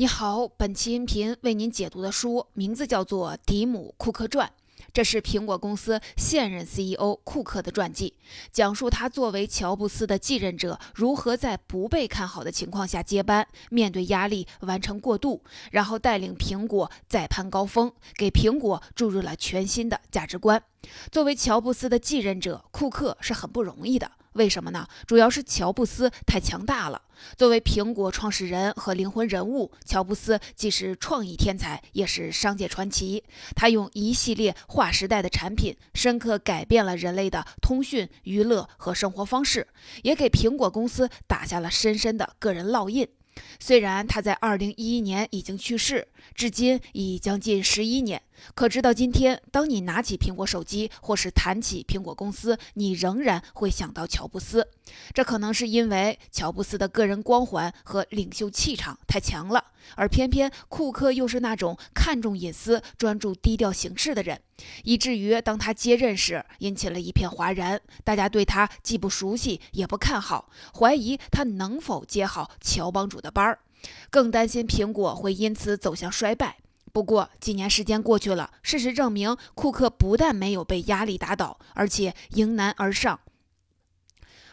你好，本期音频为您解读的书名字叫做《迪姆·库克传》，这是苹果公司现任 CEO 库克的传记，讲述他作为乔布斯的继任者如何在不被看好的情况下接班，面对压力完成过渡，然后带领苹果再攀高峰，给苹果注入了全新的价值观。作为乔布斯的继任者，库克是很不容易的。为什么呢？主要是乔布斯太强大了。作为苹果创始人和灵魂人物，乔布斯既是创意天才，也是商界传奇。他用一系列划时代的产品，深刻改变了人类的通讯、娱乐和生活方式，也给苹果公司打下了深深的个人烙印。虽然他在二零一一年已经去世，至今已将近十一年，可直到今天，当你拿起苹果手机或是谈起苹果公司，你仍然会想到乔布斯。这可能是因为乔布斯的个人光环和领袖气场太强了，而偏偏库克又是那种看重隐私、专注低调行事的人，以至于当他接任时，引起了一片哗然。大家对他既不熟悉，也不看好，怀疑他能否接好乔帮主的班儿，更担心苹果会因此走向衰败。不过几年时间过去了，事实证明，库克不但没有被压力打倒，而且迎难而上。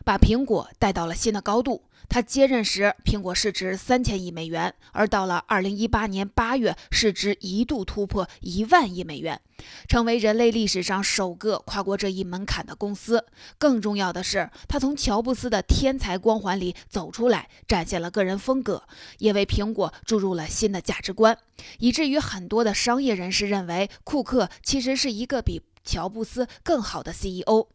把苹果带到了新的高度。他接任时，苹果市值三千亿美元，而到了二零一八年八月，市值一度突破一万亿美元，成为人类历史上首个跨过这一门槛的公司。更重要的是，他从乔布斯的天才光环里走出来，展现了个人风格，也为苹果注入了新的价值观，以至于很多的商业人士认为，库克其实是一个比乔布斯更好的 CEO。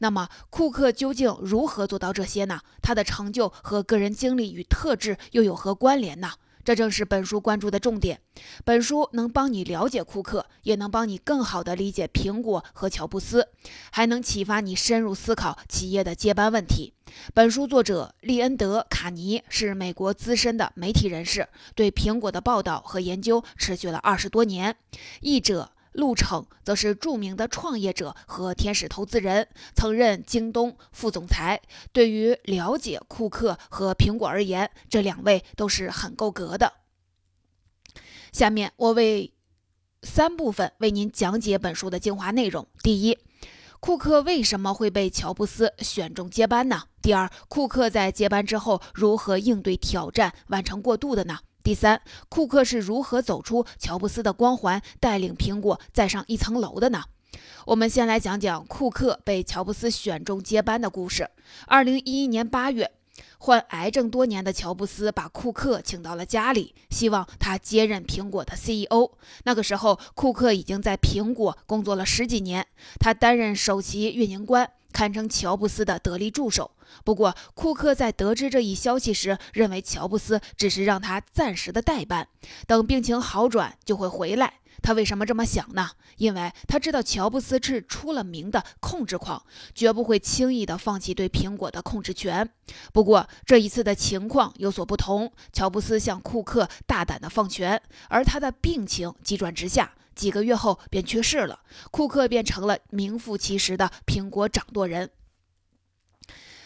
那么，库克究竟如何做到这些呢？他的成就和个人经历与特质又有何关联呢？这正是本书关注的重点。本书能帮你了解库克，也能帮你更好地理解苹果和乔布斯，还能启发你深入思考企业的接班问题。本书作者利恩德·卡尼是美国资深的媒体人士，对苹果的报道和研究持续了二十多年。译者。陆程则是著名的创业者和天使投资人，曾任京东副总裁。对于了解库克和苹果而言，这两位都是很够格的。下面我为三部分为您讲解本书的精华内容：第一，库克为什么会被乔布斯选中接班呢？第二，库克在接班之后如何应对挑战，完成过渡的呢？第三，库克是如何走出乔布斯的光环，带领苹果再上一层楼的呢？我们先来讲讲库克被乔布斯选中接班的故事。二零一一年八月，患癌症多年的乔布斯把库克请到了家里，希望他接任苹果的 CEO。那个时候，库克已经在苹果工作了十几年，他担任首席运营官。堪称乔布斯的得力助手。不过，库克在得知这一消息时，认为乔布斯只是让他暂时的代班，等病情好转就会回来。他为什么这么想呢？因为他知道乔布斯是出了名的控制狂，绝不会轻易的放弃对苹果的控制权。不过，这一次的情况有所不同，乔布斯向库克大胆的放权，而他的病情急转直下。几个月后便去世了，库克便成了名副其实的苹果掌舵人。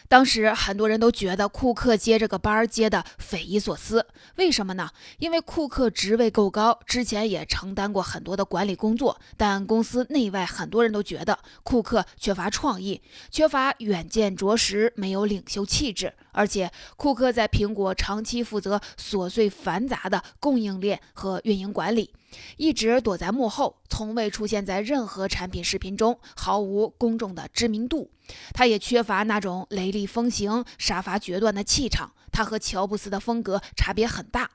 当时很多人都觉得库克接这个班儿接的匪夷所思，为什么呢？因为库克职位够高，之前也承担过很多的管理工作，但公司内外很多人都觉得库克缺乏创意，缺乏远见卓识，没有领袖气质。而且库克在苹果长期负责琐碎繁杂的供应链和运营管理，一直躲在幕后，从未出现在任何产品视频中，毫无公众的知名度。他也缺乏那种雷厉风行、杀伐决断的气场。他和乔布斯的风格差别很大。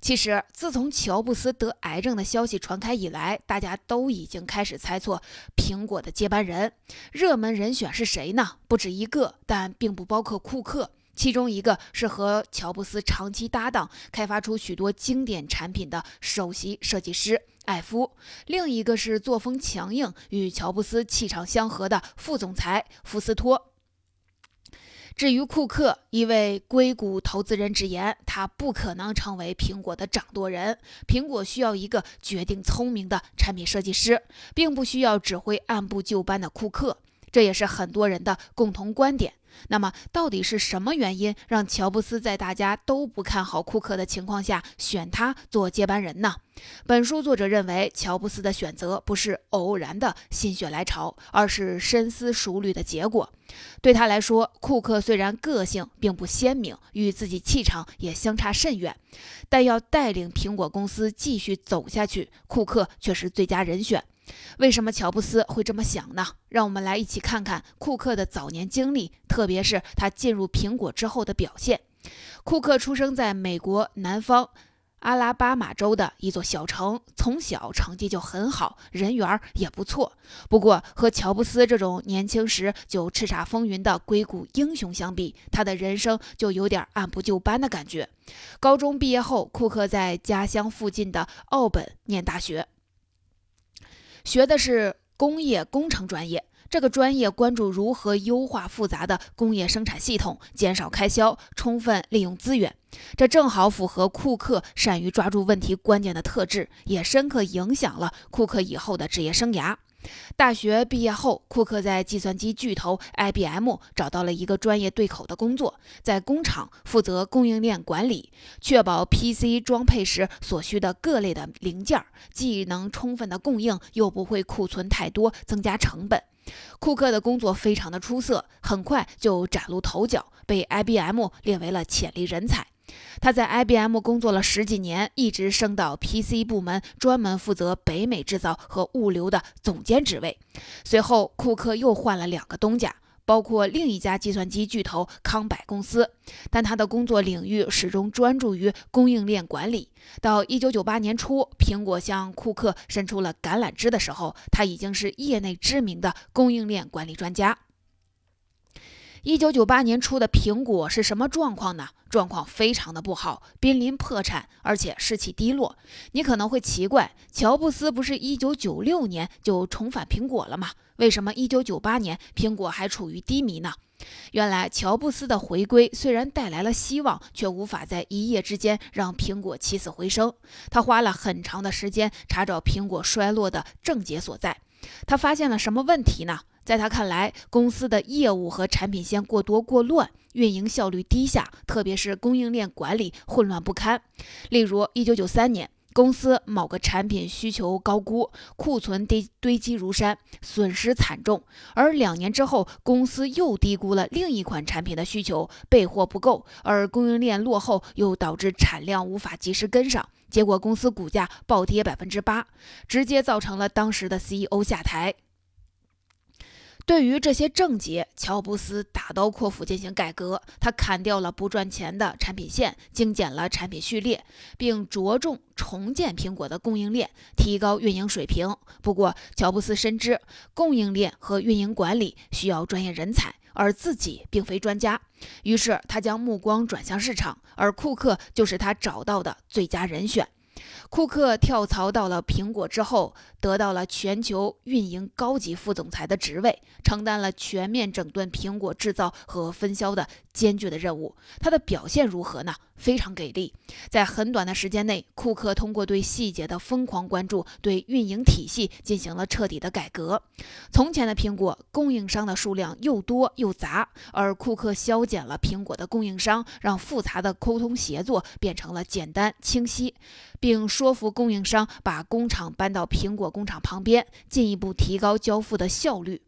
其实，自从乔布斯得癌症的消息传开以来，大家都已经开始猜测苹果的接班人。热门人选是谁呢？不止一个，但并不包括库克。其中一个是和乔布斯长期搭档，开发出许多经典产品的首席设计师艾夫；另一个是作风强硬、与乔布斯气场相合的副总裁福斯托。至于库克，一位硅谷投资人直言，他不可能成为苹果的掌舵人。苹果需要一个决定聪明的产品设计师，并不需要指挥按部就班的库克。这也是很多人的共同观点。那么，到底是什么原因让乔布斯在大家都不看好库克的情况下选他做接班人呢？本书作者认为，乔布斯的选择不是偶然的心血来潮，而是深思熟虑的结果。对他来说，库克虽然个性并不鲜明，与自己气场也相差甚远，但要带领苹果公司继续走下去，库克却是最佳人选。为什么乔布斯会这么想呢？让我们来一起看看库克的早年经历，特别是他进入苹果之后的表现。库克出生在美国南方阿拉巴马州的一座小城，从小成绩就很好，人缘也不错。不过，和乔布斯这种年轻时就叱咤风云的硅谷英雄相比，他的人生就有点按部就班的感觉。高中毕业后，库克在家乡附近的奥本念大学。学的是工业工程专业，这个专业关注如何优化复杂的工业生产系统，减少开销，充分利用资源。这正好符合库克善于抓住问题关键的特质，也深刻影响了库克以后的职业生涯。大学毕业后，库克在计算机巨头 IBM 找到了一个专业对口的工作，在工厂负责供应链管理，确保 PC 装配时所需的各类的零件，既能充分的供应，又不会库存太多，增加成本。库克的工作非常的出色，很快就崭露头角，被 IBM 列为了潜力人才。他在 IBM 工作了十几年，一直升到 PC 部门，专门负责北美制造和物流的总监职位。随后，库克又换了两个东家，包括另一家计算机巨头康柏公司，但他的工作领域始终专注于供应链管理。到1998年初，苹果向库克伸出了橄榄枝的时候，他已经是业内知名的供应链管理专家。一九九八年初的苹果是什么状况呢？状况非常的不好，濒临破产，而且士气低落。你可能会奇怪，乔布斯不是一九九六年就重返苹果了吗？为什么一九九八年苹果还处于低迷呢？原来，乔布斯的回归虽然带来了希望，却无法在一夜之间让苹果起死回生。他花了很长的时间查找苹果衰落的症结所在。他发现了什么问题呢？在他看来，公司的业务和产品线过多过乱，运营效率低下，特别是供应链管理混乱不堪。例如，一九九三年，公司某个产品需求高估，库存堆堆积如山，损失惨重；而两年之后，公司又低估了另一款产品的需求，备货不够，而供应链落后又导致产量无法及时跟上，结果公司股价暴跌百分之八，直接造成了当时的 CEO 下台。对于这些症结，乔布斯大刀阔斧进行改革。他砍掉了不赚钱的产品线，精简了产品序列，并着重重建苹果的供应链，提高运营水平。不过，乔布斯深知供应链和运营管理需要专业人才，而自己并非专家。于是，他将目光转向市场，而库克就是他找到的最佳人选。库克跳槽到了苹果之后，得到了全球运营高级副总裁的职位，承担了全面整顿苹果制造和分销的艰巨的任务。他的表现如何呢？非常给力。在很短的时间内，库克通过对细节的疯狂关注，对运营体系进行了彻底的改革。从前的苹果供应商的数量又多又杂，而库克削减了苹果的供应商，让复杂的沟通协作变成了简单清晰，并说服供应商把工厂搬到苹果工厂旁边，进一步提高交付的效率。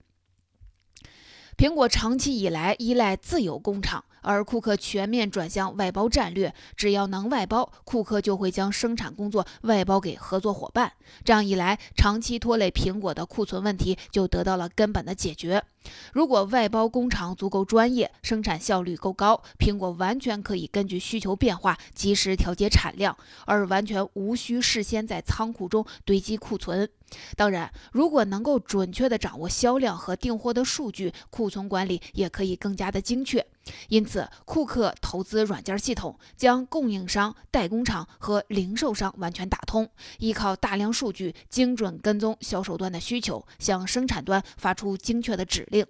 苹果长期以来依赖自有工厂。而库克全面转向外包战略，只要能外包，库克就会将生产工作外包给合作伙伴。这样一来，长期拖累苹果的库存问题就得到了根本的解决。如果外包工厂足够专业，生产效率够高，苹果完全可以根据需求变化及时调节产量，而完全无需事先在仓库中堆积库存。当然，如果能够准确地掌握销量和订货的数据，库存管理也可以更加的精确。因此，库克投资软件系统，将供应商、代工厂和零售商完全打通，依靠大量数据，精准跟踪销售端的需求，向生产端发出精确的指令。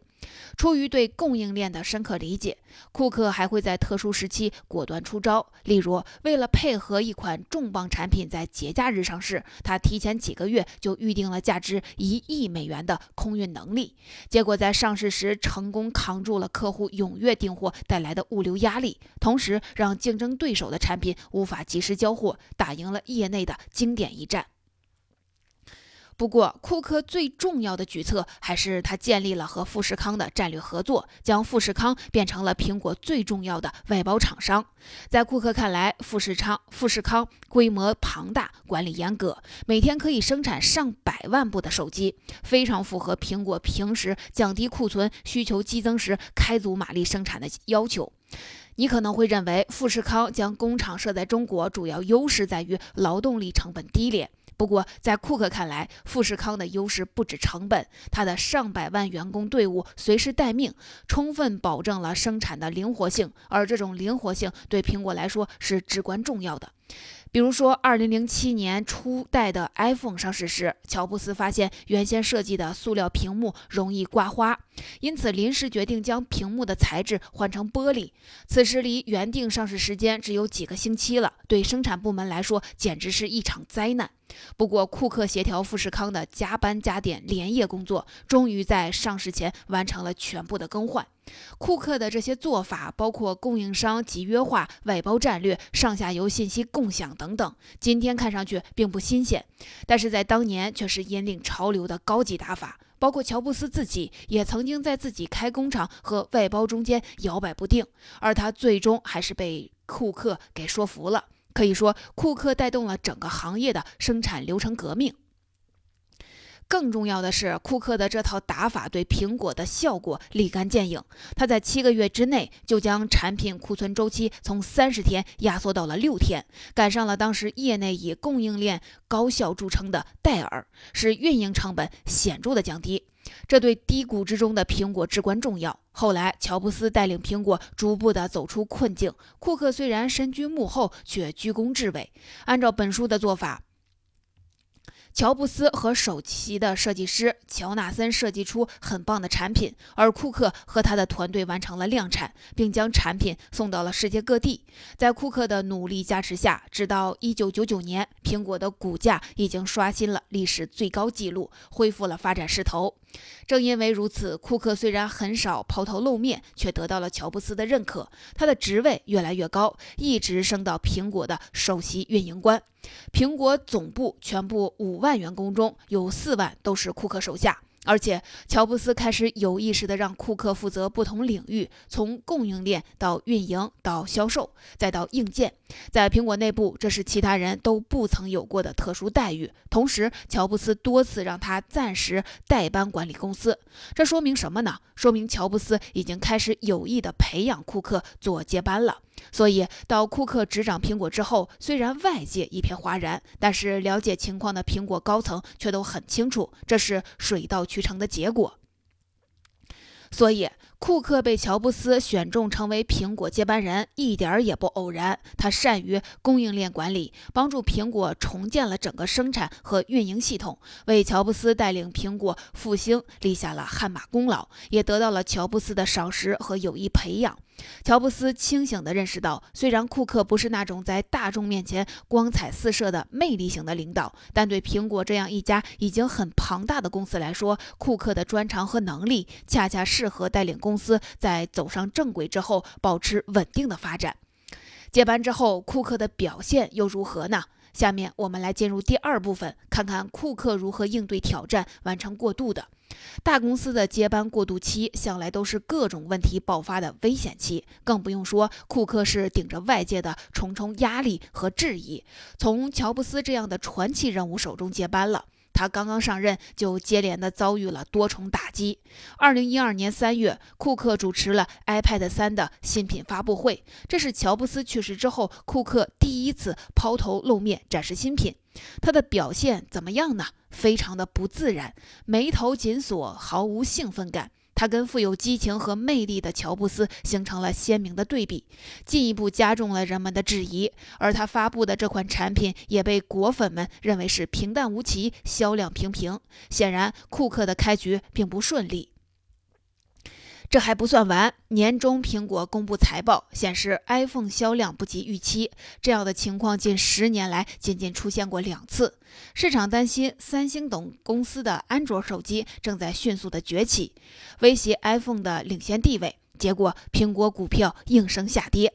出于对供应链的深刻理解，库克还会在特殊时期果断出招。例如，为了配合一款重磅产品在节假日上市，他提前几个月就预定了价值一亿美元的空运能力。结果在上市时成功扛住了客户踊跃订货带来的物流压力，同时让竞争对手的产品无法及时交货，打赢了业内的经典一战。不过，库克最重要的举措还是他建立了和富士康的战略合作，将富士康变成了苹果最重要的外包厂商。在库克看来，富士康富士康规模庞大，管理严格，每天可以生产上百万部的手机，非常符合苹果平时降低库存、需求激增时开足马力生产的要求。你可能会认为，富士康将工厂设在中国，主要优势在于劳动力成本低廉。不过，在库克看来，富士康的优势不止成本，它的上百万员工队伍随时待命，充分保证了生产的灵活性，而这种灵活性对苹果来说是至关重要的。比如说，二零零七年初代的 iPhone 上市时，乔布斯发现原先设计的塑料屏幕容易刮花，因此临时决定将屏幕的材质换成玻璃。此时离原定上市时间只有几个星期了，对生产部门来说简直是一场灾难。不过，库克协调富士康的加班加点连夜工作，终于在上市前完成了全部的更换。库克的这些做法，包括供应商集约化、外包战略、上下游信息共享等等，今天看上去并不新鲜，但是在当年却是引领潮流的高级打法。包括乔布斯自己也曾经在自己开工厂和外包中间摇摆不定，而他最终还是被库克给说服了。可以说，库克带动了整个行业的生产流程革命。更重要的是，库克的这套打法对苹果的效果立竿见影。他在七个月之内就将产品库存周期从三十天压缩到了六天，赶上了当时业内以供应链高效著称的戴尔，使运营成本显著的降低。这对低谷之中的苹果至关重要。后来，乔布斯带领苹果逐步的走出困境，库克虽然身居幕后，却居功至伟。按照本书的做法。乔布斯和首席的设计师乔纳森设计出很棒的产品，而库克和他的团队完成了量产，并将产品送到了世界各地。在库克的努力加持下，直到1999年，苹果的股价已经刷新了历史最高纪录，恢复了发展势头。正因为如此，库克虽然很少抛头露面，却得到了乔布斯的认可。他的职位越来越高，一直升到苹果的首席运营官。苹果总部全部五万员工中有四万都是库克手下。而且，乔布斯开始有意识地让库克负责不同领域，从供应链到运营到销售，再到硬件。在苹果内部，这是其他人都不曾有过的特殊待遇。同时，乔布斯多次让他暂时代班管理公司。这说明什么呢？说明乔布斯已经开始有意地培养库克做接班了。所以，到库克执掌苹果之后，虽然外界一片哗然，但是了解情况的苹果高层却都很清楚，这是水到渠成的结果。所以，库克被乔布斯选中成为苹果接班人，一点儿也不偶然。他善于供应链管理，帮助苹果重建了整个生产和运营系统，为乔布斯带领苹果复兴立下了汗马功劳，也得到了乔布斯的赏识和有意培养。乔布斯清醒地认识到，虽然库克不是那种在大众面前光彩四射的魅力型的领导，但对苹果这样一家已经很庞大的公司来说，库克的专长和能力恰恰适合带领公司在走上正轨之后保持稳定的发展。接班之后，库克的表现又如何呢？下面我们来进入第二部分，看看库克如何应对挑战，完成过渡的。大公司的接班过渡期向来都是各种问题爆发的危险期，更不用说库克是顶着外界的重重压力和质疑，从乔布斯这样的传奇人物手中接班了。他刚刚上任，就接连的遭遇了多重打击。二零一二年三月，库克主持了 iPad 三的新品发布会，这是乔布斯去世之后，库克第一次抛头露面展示新品。他的表现怎么样呢？非常的不自然，眉头紧锁，毫无兴奋感。他跟富有激情和魅力的乔布斯形成了鲜明的对比，进一步加重了人们的质疑。而他发布的这款产品也被果粉们认为是平淡无奇，销量平平。显然，库克的开局并不顺利。这还不算完，年终苹果公布财报显示，iPhone 销量不及预期。这样的情况近十年来仅仅出现过两次。市场担心三星等公司的安卓手机正在迅速的崛起，威胁 iPhone 的领先地位。结果，苹果股票应声下跌。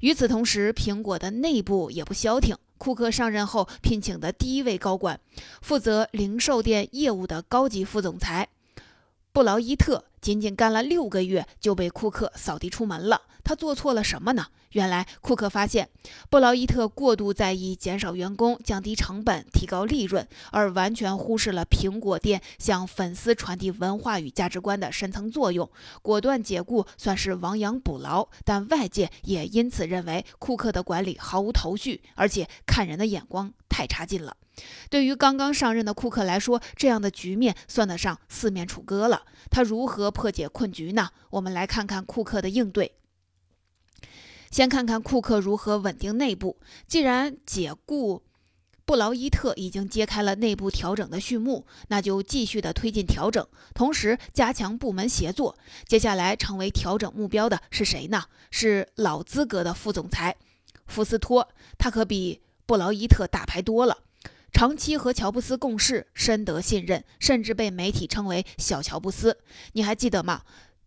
与此同时，苹果的内部也不消停。库克上任后聘请的第一位高管，负责零售店业务的高级副总裁布劳伊特。仅仅干了六个月就被库克扫地出门了，他做错了什么呢？原来库克发现布劳伊特过度在意减少员工、降低成本、提高利润，而完全忽视了苹果店向粉丝传递文化与价值观的深层作用，果断解雇算是亡羊补牢。但外界也因此认为库克的管理毫无头绪，而且看人的眼光太差劲了。对于刚刚上任的库克来说，这样的局面算得上四面楚歌了。他如何破解困局呢？我们来看看库克的应对。先看看库克如何稳定内部。既然解雇布劳伊特已经揭开了内部调整的序幕，那就继续的推进调整，同时加强部门协作。接下来成为调整目标的是谁呢？是老资格的副总裁福斯托，他可比布劳伊特大牌多了。长期和乔布斯共事，深得信任，甚至被媒体称为“小乔布斯”。你还记得吗？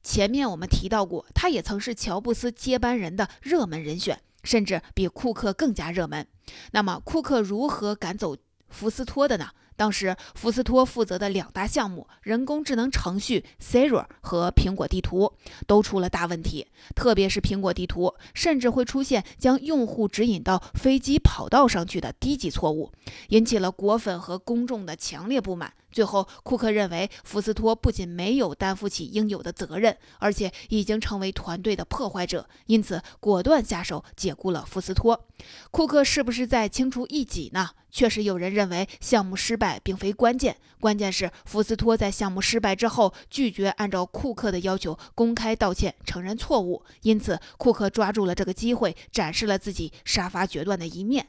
前面我们提到过，他也曾是乔布斯接班人的热门人选，甚至比库克更加热门。那么，库克如何赶走福斯托的呢？当时，福斯托负责的两大项目——人工智能程序 Siri 和苹果地图，都出了大问题。特别是苹果地图，甚至会出现将用户指引到飞机跑道上去的低级错误，引起了果粉和公众的强烈不满。最后，库克认为福斯托不仅没有担负起应有的责任，而且已经成为团队的破坏者，因此果断下手解雇了福斯托。库克是不是在清除异己呢？确实有人认为项目失败并非关键，关键是福斯托在项目失败之后拒绝按照库克的要求公开道歉、承认错误，因此库克抓住了这个机会，展示了自己杀伐决断的一面。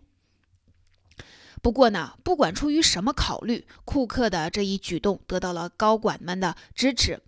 不过呢，不管出于什么考虑，库克的这一举动得到了高管们的支持，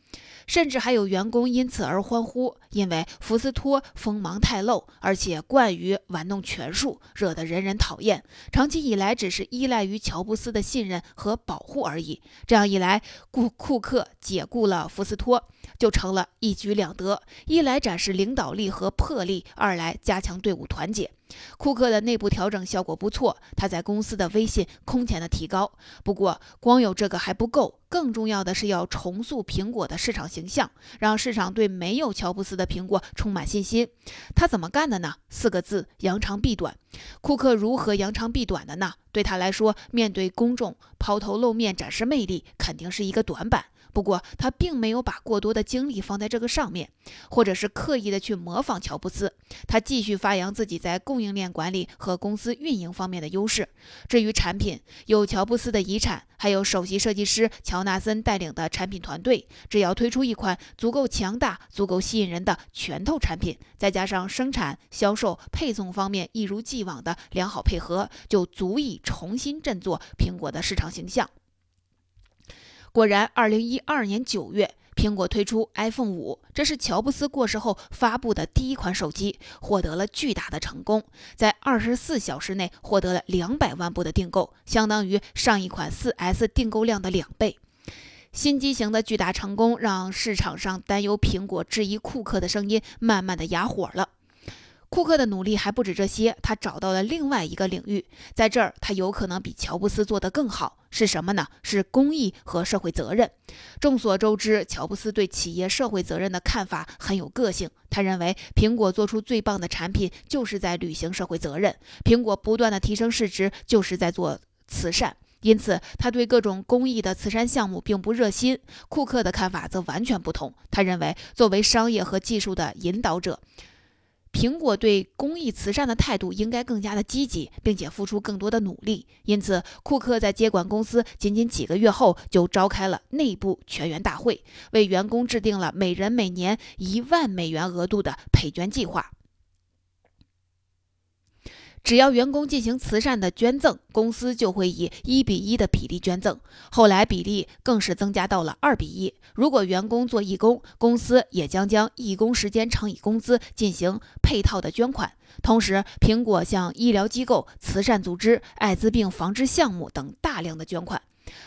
甚至还有员工因此而欢呼。因为福斯托锋芒太露，而且惯于玩弄权术，惹得人人讨厌。长期以来，只是依赖于乔布斯的信任和保护而已。这样一来，库库克解雇了福斯托，就成了一举两得：一来展示领导力和魄力，二来加强队伍团结。库克的内部调整效果不错，他在公司的威信空前的提高。不过，光有这个还不够，更重要的是要重塑苹果的市场形象，让市场对没有乔布斯的苹果充满信心。他怎么干的呢？四个字：扬长避短。库克如何扬长避短的呢？对他来说，面对公众抛头露面展示魅力，肯定是一个短板。不过，他并没有把过多的精力放在这个上面，或者是刻意的去模仿乔布斯。他继续发扬自己在供应链管理和公司运营方面的优势。至于产品，有乔布斯的遗产，还有首席设计师乔纳森带领的产品团队。只要推出一款足够强大、足够吸引人的拳头产品，再加上生产、销售、配送方面一如既往的良好配合，就足以重新振作苹果的市场形象。果然，二零一二年九月，苹果推出 iPhone 五，这是乔布斯过世后发布的第一款手机，获得了巨大的成功，在二十四小时内获得了两百万部的订购，相当于上一款四 S 订购量的两倍。新机型的巨大成功，让市场上担忧苹果质疑库克的声音慢慢的哑火了。库克的努力还不止这些，他找到了另外一个领域，在这儿他有可能比乔布斯做得更好，是什么呢？是公益和社会责任。众所周知，乔布斯对企业社会责任的看法很有个性，他认为苹果做出最棒的产品就是在履行社会责任，苹果不断的提升市值就是在做慈善，因此他对各种公益的慈善项目并不热心。库克的看法则完全不同，他认为作为商业和技术的引导者。苹果对公益慈善的态度应该更加的积极，并且付出更多的努力。因此，库克在接管公司仅仅几个月后，就召开了内部全员大会，为员工制定了每人每年一万美元额度的赔捐计划。只要员工进行慈善的捐赠，公司就会以一比一的比例捐赠。后来比例更是增加到了二比一。如果员工做义工，公司也将将义工时间乘以工资进行配套的捐款。同时，苹果向医疗机构、慈善组织、艾滋病防治项目等大量的捐款。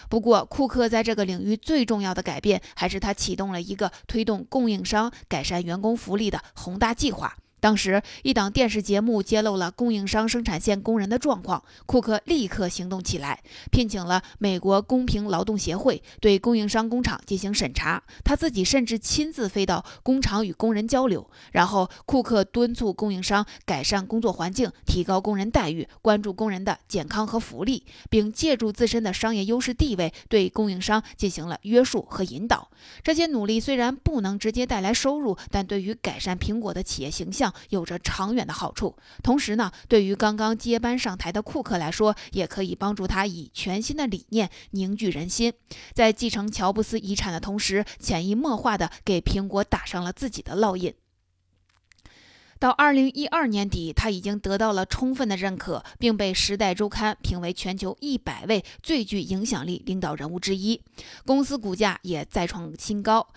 不过，库克在这个领域最重要的改变，还是他启动了一个推动供应商改善员工福利的宏大计划。当时，一档电视节目揭露了供应商生产线工人的状况，库克立刻行动起来，聘请了美国公平劳动协会对供应商工厂进行审查。他自己甚至亲自飞到工厂与工人交流。然后，库克敦促供应商改善工作环境，提高工人待遇，关注工人的健康和福利，并借助自身的商业优势地位对供应商进行了约束和引导。这些努力虽然不能直接带来收入，但对于改善苹果的企业形象。有着长远的好处，同时呢，对于刚刚接班上台的库克来说，也可以帮助他以全新的理念凝聚人心，在继承乔布斯遗产的同时，潜移默化地给苹果打上了自己的烙印。到二零一二年底，他已经得到了充分的认可，并被《时代周刊》评为全球一百位最具影响力领导人物之一，公司股价也再创新高。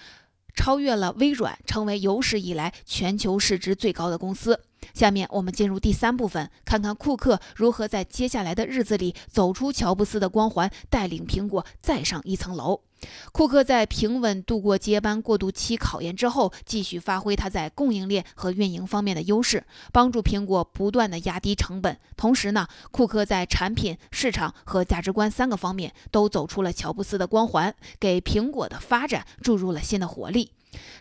超越了微软，成为有史以来全球市值最高的公司。下面我们进入第三部分，看看库克如何在接下来的日子里走出乔布斯的光环，带领苹果再上一层楼。库克在平稳度过接班过渡期考验之后，继续发挥他在供应链和运营方面的优势，帮助苹果不断的压低成本。同时呢，库克在产品、市场和价值观三个方面都走出了乔布斯的光环，给苹果的发展注入了新的活力。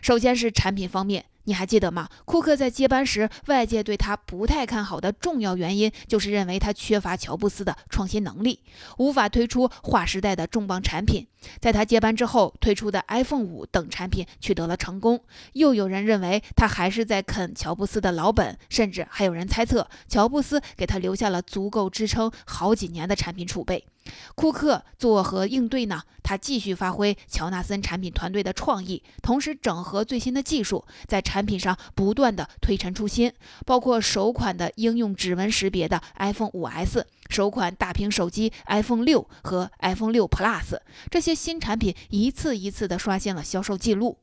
首先是产品方面。你还记得吗？库克在接班时，外界对他不太看好的重要原因，就是认为他缺乏乔布斯的创新能力，无法推出划时代的重磅产品。在他接班之后推出的 iPhone 五等产品取得了成功，又有人认为他还是在啃乔布斯的老本，甚至还有人猜测乔布斯给他留下了足够支撑好几年的产品储备。库克作何应对呢？他继续发挥乔纳森产品团队的创意，同时整合最新的技术，在产品上不断的推陈出新，包括首款的应用指纹识别的 iPhone 5S，首款大屏手机 iPhone 六和 iPhone 六 Plus，这些新产品一次一次的刷新了销售记录。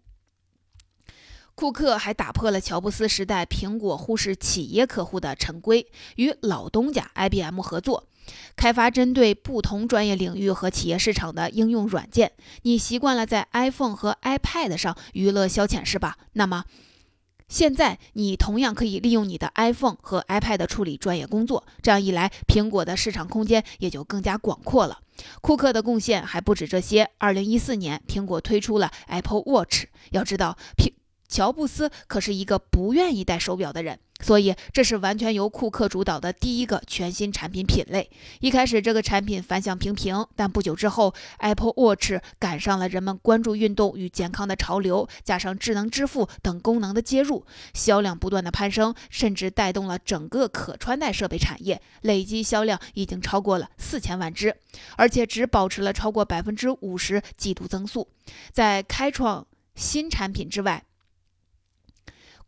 库克还打破了乔布斯时代苹果忽视企业客户的陈规，与老东家 IBM 合作。开发针对不同专业领域和企业市场的应用软件。你习惯了在 iPhone 和 iPad 上娱乐消遣是吧？那么现在你同样可以利用你的 iPhone 和 iPad 处理专业工作。这样一来，苹果的市场空间也就更加广阔了。库克的贡献还不止这些。二零一四年，苹果推出了 Apple Watch。要知道，苹乔布斯可是一个不愿意戴手表的人。所以，这是完全由库克主导的第一个全新产品品类。一开始，这个产品反响平平，但不久之后，Apple Watch 赶上了人们关注运动与健康的潮流，加上智能支付等功能的接入，销量不断的攀升，甚至带动了整个可穿戴设备产业，累计销量已经超过了四千万只，而且只保持了超过百分之五十季度增速。在开创新产品之外，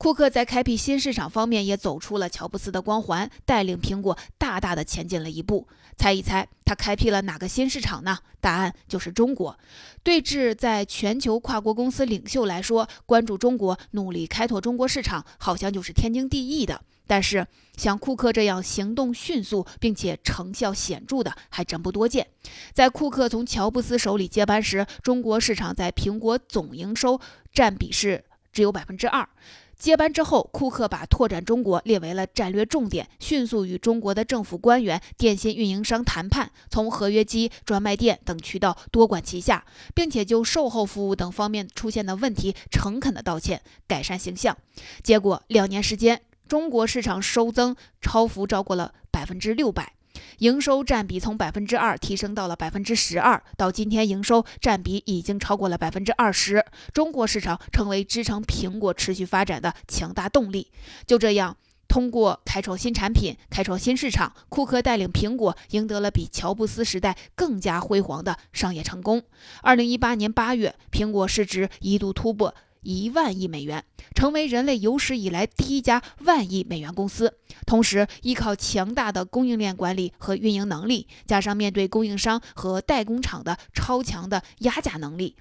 库克在开辟新市场方面也走出了乔布斯的光环，带领苹果大大的前进了一步。猜一猜，他开辟了哪个新市场呢？答案就是中国。对峙在全球跨国公司领袖来说，关注中国、努力开拓中国市场，好像就是天经地义的。但是，像库克这样行动迅速并且成效显著的，还真不多见。在库克从乔布斯手里接班时，中国市场在苹果总营收占比是只有百分之二。接班之后，库克把拓展中国列为了战略重点，迅速与中国的政府官员、电信运营商谈判，从合约机、专卖店等渠道多管齐下，并且就售后服务等方面出现的问题诚恳的道歉，改善形象。结果两年时间，中国市场收增超幅超过了百分之六百。营收占比从百分之二提升到了百分之十二，到今天营收占比已经超过了百分之二十。中国市场成为支撑苹果持续发展的强大动力。就这样，通过开创新产品、开创新市场，库克带领苹果赢得了比乔布斯时代更加辉煌的商业成功。二零一八年八月，苹果市值一度突破一万亿美元，成为人类有史以来第一家万亿美元公司。同时，依靠强大的供应链管理和运营能力，加上面对供应商和代工厂的超强的压价能力。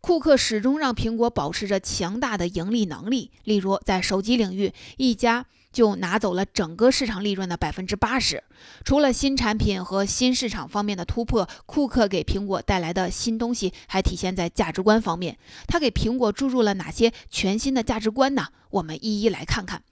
库克始终让苹果保持着强大的盈利能力。例如，在手机领域，一家就拿走了整个市场利润的百分之八十。除了新产品和新市场方面的突破，库克给苹果带来的新东西还体现在价值观方面。他给苹果注入了哪些全新的价值观呢？我们一一来看看。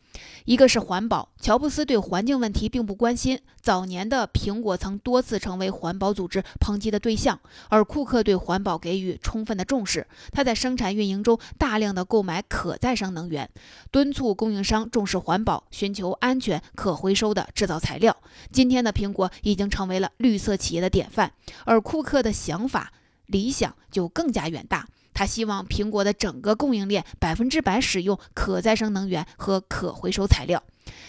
一个是环保，乔布斯对环境问题并不关心。早年的苹果曾多次成为环保组织抨击的对象，而库克对环保给予充分的重视。他在生产运营中大量的购买可再生能源，敦促供应商重视环保，寻求安全可回收的制造材料。今天的苹果已经成为了绿色企业的典范，而库克的想法理想就更加远大。他希望苹果的整个供应链百分之百使用可再生能源和可回收材料。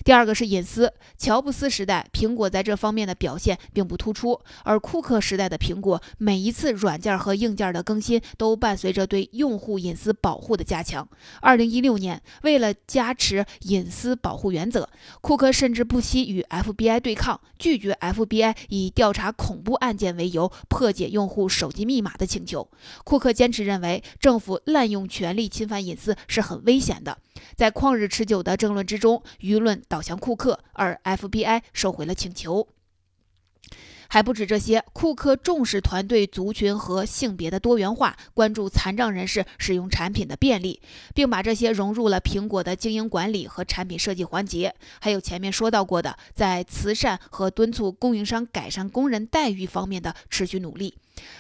第二个是隐私。乔布斯时代，苹果在这方面的表现并不突出；而库克时代的苹果，每一次软件和硬件的更新都伴随着对用户隐私保护的加强。二零一六年，为了加持隐私保护原则，库克甚至不惜与 FBI 对抗，拒绝 FBI 以调查恐怖案件为由破解用户手机密码的请求。库克坚持认为，政府滥用权力侵犯隐私是很危险的。在旷日持久的争论之中，舆论论导向库克，而 FBI 收回了请求。还不止这些，库克重视团队族群和性别的多元化，关注残障人士使用产品的便利，并把这些融入了苹果的经营管理和产品设计环节。还有前面说到过的，在慈善和敦促供应商改善工人待遇方面的持续努力。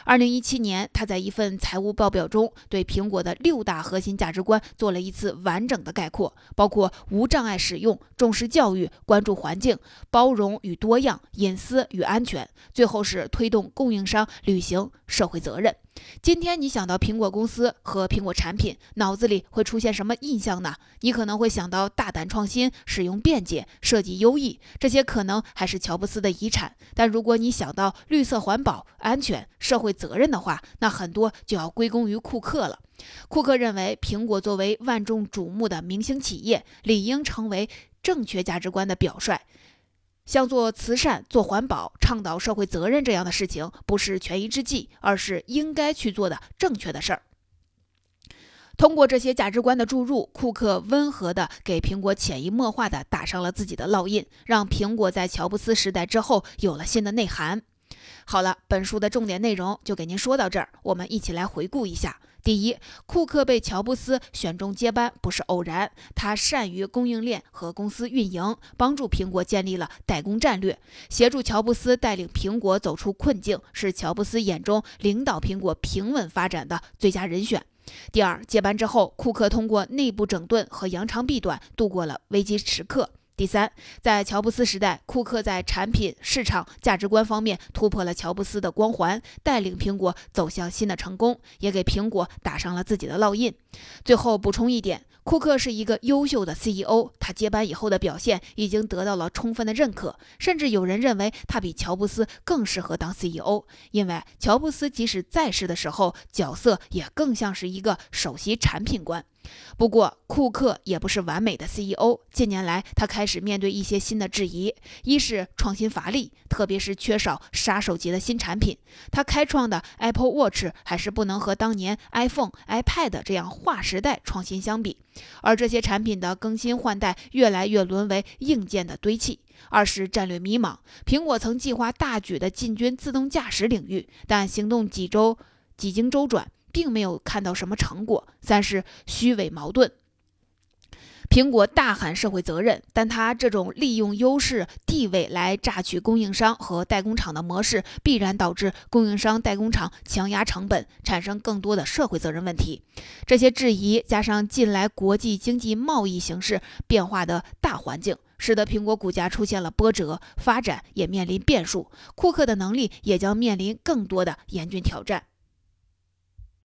二零一七年，他在一份财务报表中对苹果的六大核心价值观做了一次完整的概括，包括无障碍使用、重视教育、关注环境、包容与多样、隐私与安全，最后是推动供应商履行社会责任。今天你想到苹果公司和苹果产品，脑子里会出现什么印象呢？你可能会想到大胆创新、使用便捷、设计优异，这些可能还是乔布斯的遗产。但如果你想到绿色环保、安全、社会责任的话，那很多就要归功于库克了。库克认为，苹果作为万众瞩目的明星企业，理应成为正确价值观的表率。像做慈善、做环保、倡导社会责任这样的事情，不是权宜之计，而是应该去做的正确的事儿。通过这些价值观的注入，库克温和地给苹果潜移默化地打上了自己的烙印，让苹果在乔布斯时代之后有了新的内涵。好了，本书的重点内容就给您说到这儿，我们一起来回顾一下。第一，库克被乔布斯选中接班不是偶然，他善于供应链和公司运营，帮助苹果建立了代工战略，协助乔布斯带领苹果走出困境，是乔布斯眼中领导苹果平稳发展的最佳人选。第二，接班之后，库克通过内部整顿和扬长避短，度过了危机时刻。第三，在乔布斯时代，库克在产品、市场、价值观方面突破了乔布斯的光环，带领苹果走向新的成功，也给苹果打上了自己的烙印。最后补充一点。库克是一个优秀的 CEO，他接班以后的表现已经得到了充分的认可，甚至有人认为他比乔布斯更适合当 CEO，因为乔布斯即使在世的时候，角色也更像是一个首席产品官。不过，库克也不是完美的 CEO。近年来，他开始面对一些新的质疑：一是创新乏力，特别是缺少杀手级的新产品。他开创的 Apple Watch 还是不能和当年 iPhone、iPad 这样划时代创新相比。而这些产品的更新换代，越来越沦为硬件的堆砌。二是战略迷茫。苹果曾计划大举的进军自动驾驶领域，但行动几周几经周转。并没有看到什么成果。三是虚伪矛盾。苹果大喊社会责任，但他这种利用优势地位来榨取供应商和代工厂的模式，必然导致供应商代工厂强压成本，产生更多的社会责任问题。这些质疑加上近来国际经济贸易形势变化的大环境，使得苹果股价出现了波折，发展也面临变数。库克的能力也将面临更多的严峻挑战。